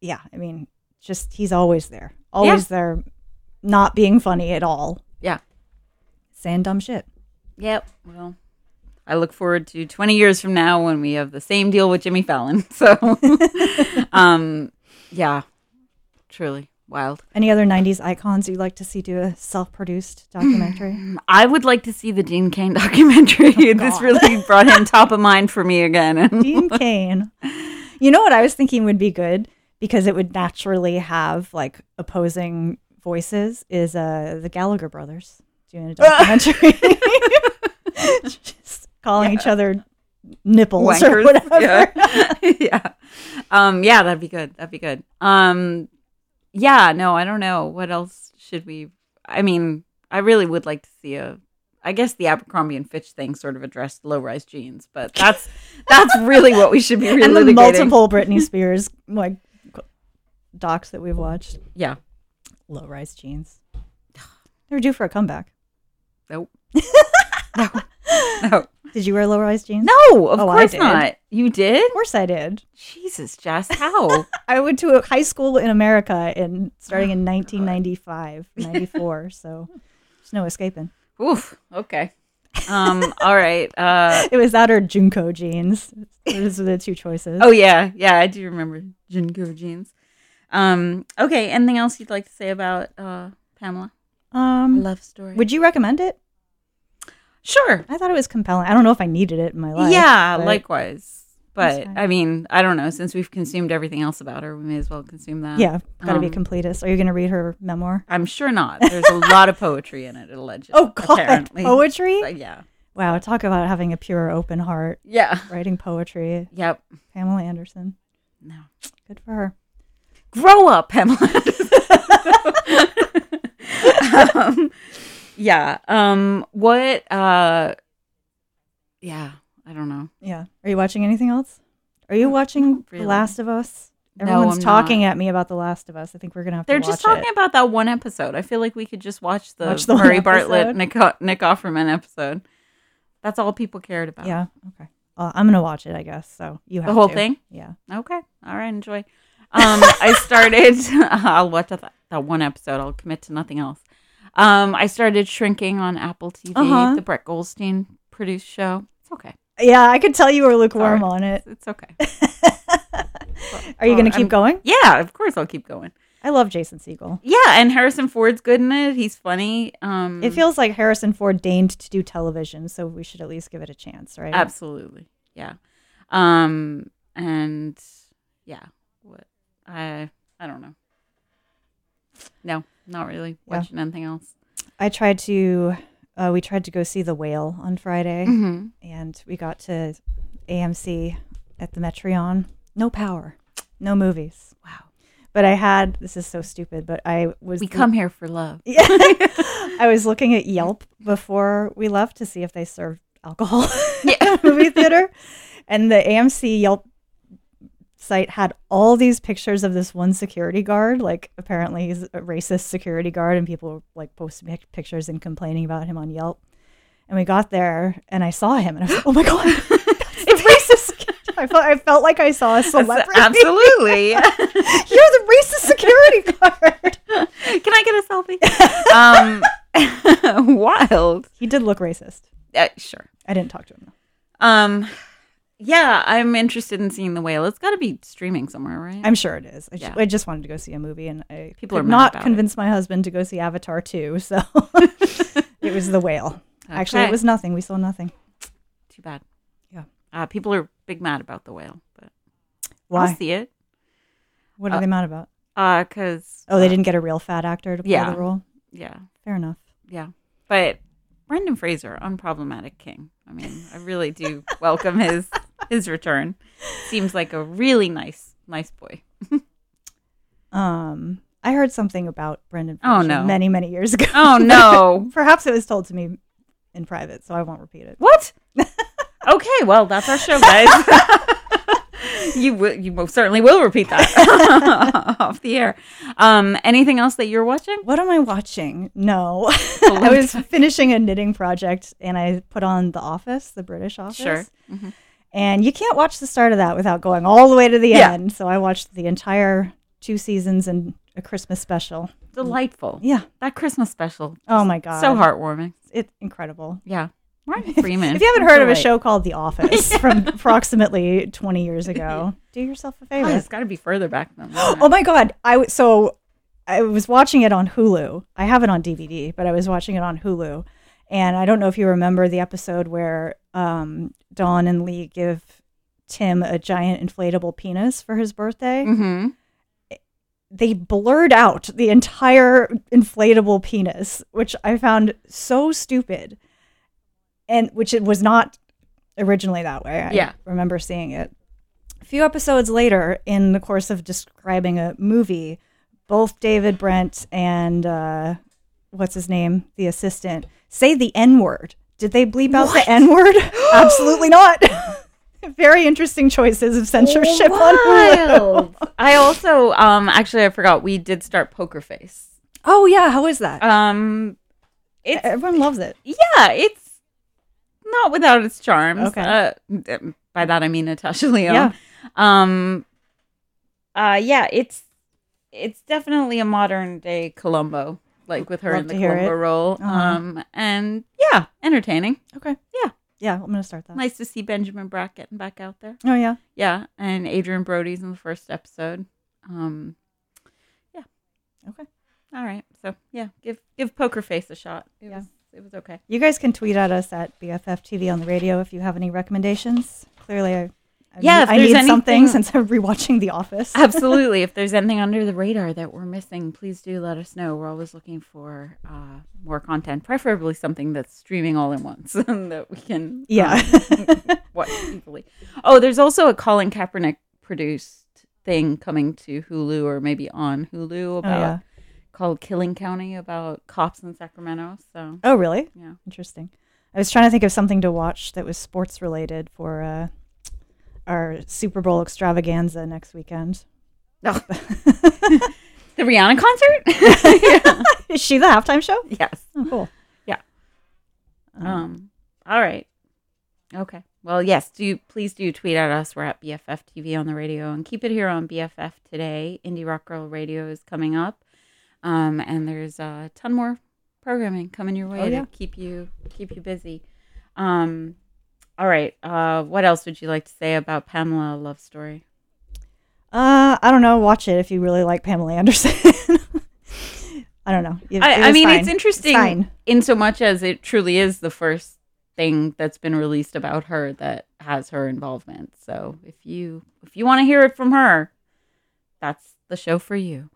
yeah, I mean, just he's always there. Always there, not being funny at all, Yeah. saying dumb shit. Yep. Well, I look forward to 20 years from now when we have the same deal with Jimmy Fallon. So, um, yeah, truly wild. Any other 90s icons you'd like to see do a self produced documentary? I would like to see the Dean Cain documentary. this really brought him top of mind for me again. Dean Cain. You know what I was thinking would be good because it would naturally have like opposing voices is uh the Gallagher brothers doing a documentary. Just calling each other nipples or whatever. Yeah. yeah. Um, yeah, that'd be good. That'd be good. Um, yeah, no, I don't know. What else should we? I mean, I really would like to see a. I guess the Abercrombie and Fitch thing sort of addressed low-rise jeans, but that's that's really what we should be really and the multiple Britney Spears like docs that we've watched. Yeah. Low rise jeans. They're due for a comeback. Nope. no. No. Did you wear low rise jeans? No, of Oh, course not. You did? Of course I did. Jesus, Jess, how? I went to a high school in America in starting in 1995, 94. So there's no escaping. Oof. Okay. Um. All right. Uh. It was that or JNCO jeans. Those were the two choices. Oh yeah, yeah. I do remember JNCO jeans. Um, okay, anything else you'd like to say about uh, Pamela? Um, Love story. would you recommend it? Sure. I thought it was compelling. I don't know if I needed it in my life. yeah, but- likewise. But. I mean, I don't know. Since we've consumed everything else about her, we may as well consume that. yeah, got to be Um, completist. Are you going to read her memoir? I'm sure not. There's a lot of poetry in it, allegedly. Oh God, apparently. poetry! But yeah. Wow, talk about having a pure, open heart, Yeah. writing poetry. Yep. Pamela Anderson, No. good for her. Grow up, Pamela. um, yeah. Um. What? Uh. Yeah. I don't know. Yeah. Are you watching anything else? Are you watching really. The Last of Us? No, Everyone's I'm talking not. at me about The Last of Us. I think we're gonna have They're to just talking it. about that one episode. I feel like we could just watch the, Watch the Murray Bartlett. Nick Nick Offerman episode. That's all people cared about. Yeah. Okay. Well, I'm gonna watch it. I guess. So you have The whole to. thing? Yeah. Okay. All right. Enjoy. Um, I started. I'll watch that, that one episode. I'll commit to nothing else. Um, I started shrinking on Apple TV, Uh-huh. the Brett Goldstein produced show. It's okay. Yeah. I could tell you were lukewarm on it. It's okay. Are you gonna I'm- keep going? Yeah, of course I'll keep going. I love Jason Segel. Yeah, and Harrison Ford's good in it. He's funny. Um, It feels like Harrison Ford deigned to do television, so we should at least give it a chance, right? absolutely. Yeah. Um, and yeah, what I I don't know. No, not really Yeah. watching anything else. I tried to. Uh, we tried to go see The Whale on Friday, Mm-hmm. and we got to AMC at the Metreon. No power, no movies. Wow. But I had. This is so stupid, but I was. We come here for love. Yeah. I was looking at Yelp before we left to see if they served alcohol Yeah. at the movie theater. And the AMC Yelp site had all these pictures of this one security guard. Like, apparently, he's a racist security guard, and people were like posting pictures and complaining about him on Yelp. And we got there, and I saw him, and I was like, oh my God, it's racist. I felt, I felt like I saw a celebrity. Absolutely. You're the racist security guard. Can I get a selfie? um, wild. He did look racist. Uh, sure. I didn't talk to him though. Um, yeah, I'm interested in seeing the whale. It's got to be streaming somewhere, right? I'm sure it is. I, ju- Yeah. I just wanted to go see a movie, and I People are not convinced my husband to go see Avatar 2, so it was The Whale. Actually, it was nothing. We saw nothing. too bad. Yeah. Uh, people are big mad about the whale, but Why? I'll see it. What are uh, they mad about? Uh, cause Oh, they didn't get a real fat actor to play yeah. the role. Yeah, Fair enough. yeah. But Brendan Fraser, unproblematic king. I mean, I really do welcome his his return. Seems like a really nice nice boy. Um, I heard something about Brendan Oh, no. many, many years ago. Oh no! Perhaps it was told to me in private, so I won't repeat it. what? Okay, well that's our show, guys. you will, you most certainly will repeat that off the air. Um, anything else that you're watching? What am I watching? No. I was finishing a knitting project and I put on The Office, the British Office. Sure. And you can't watch the start of that without going all the way to the Yeah. end. So I watched the entire two seasons and a Christmas special. Delightful. Yeah. That Christmas special. Oh my God. So heartwarming. It's incredible. Yeah. Martin Freeman. If you haven't heard of a show called The Office from approximately 20 years ago, do yourself a Oh, favor. it's got to be further back than that. Oh my god! I w- so I was watching it on Hulu. I have it on DVD, but I was watching it on Hulu, and I don't know if you remember the episode where um, Dawn and Lee give Tim a giant inflatable penis for his birthday. Mm-hmm. They blurred out the entire inflatable penis, which I found so stupid, and which it was not originally that way. I Yeah. remember seeing it. A few episodes later, in the course of describing a movie, both David Brent and uh, what's his name, the assistant, say the N word. Did they bleep out the N word? Absolutely not. Very interesting choices of censorship on Hulu. I also, um, actually, I forgot we did start Poker Face. Oh yeah, how is that? Um, it's Everyone loves it. yeah, it's not without its charms. Okay. Uh, by that I mean Natasha Lyonne. Yeah. Um. Uh. Yeah. It's it's definitely a modern day Columbo, like with her Love in the to hear it. role. Uh-huh. Um. And yeah, entertaining. Okay. Yeah. Yeah, I'm gonna start that. Nice to see Benjamin Bratt getting back out there. Oh yeah. Yeah, and Adrien Brody's in the first episode. Um, yeah. Okay. All right. So yeah, give give Poker Face a shot. It Yeah. was it was okay. You guys can tweet at us at BFF TV on the radio if you have any recommendations. Clearly, I Yeah, I there's need something since I'm rewatching The Office. Absolutely. if there's anything under the radar that we're missing, please do let us know. We're always looking for uh, more content, preferably something that's streaming all in once and that we can Yeah. um, watch easily. Oh, there's also a Colin Kaepernick produced thing coming to Hulu or maybe on Hulu about yeah. called Killing County about cops in Sacramento. So Oh, really? yeah. Interesting. I was trying to think of something to watch that was sports related for uh, our Super Bowl extravaganza next weekend. Oh. the Rihanna concert? Is she the halftime show? yes. Oh, cool. Yeah. Um, Um. All right. Okay. Well, yes. Do please do tweet at us. We're at BFF TV on the radio, and keep it here on BFF today. Indie Rock Girl Radio is coming up, um, and there's a ton more programming coming your way Oh, to keep you keep you busy. Um. All right. Uh, what else would you like to say about Pamela Love Story? uh, I don't know. Watch it if you really like Pamela Anderson. I don't know. It- it I, I mean, fine. it's interesting fine. in so much as it truly is the first thing that's been released about her that has her involvement. So if you if you want to hear it from her, that's the show for you.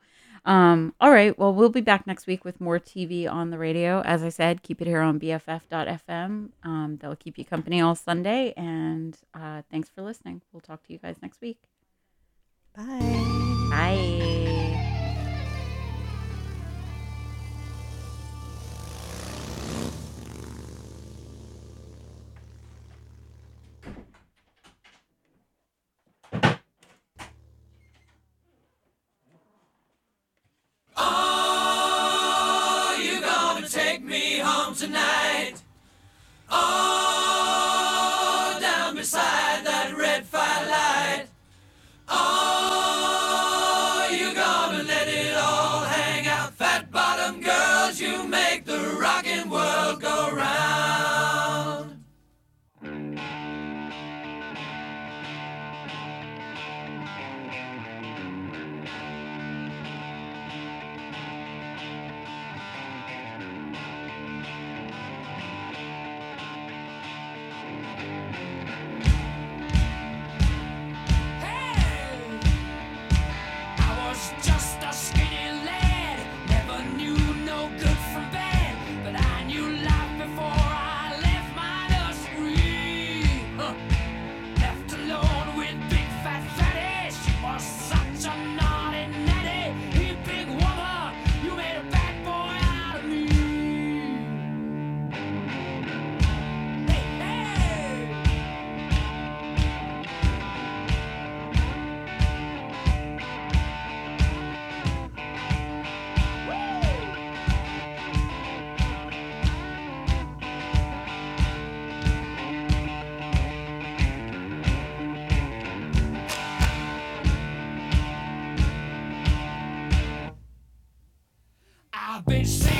Um, all right. Well, we'll be back next week with more TV on the radio. As I said, keep it here on BFF.fm. Um, they'll keep you company all Sunday. And uh, thanks for listening. We'll talk to you guys next week. Bye. Bye. Been singing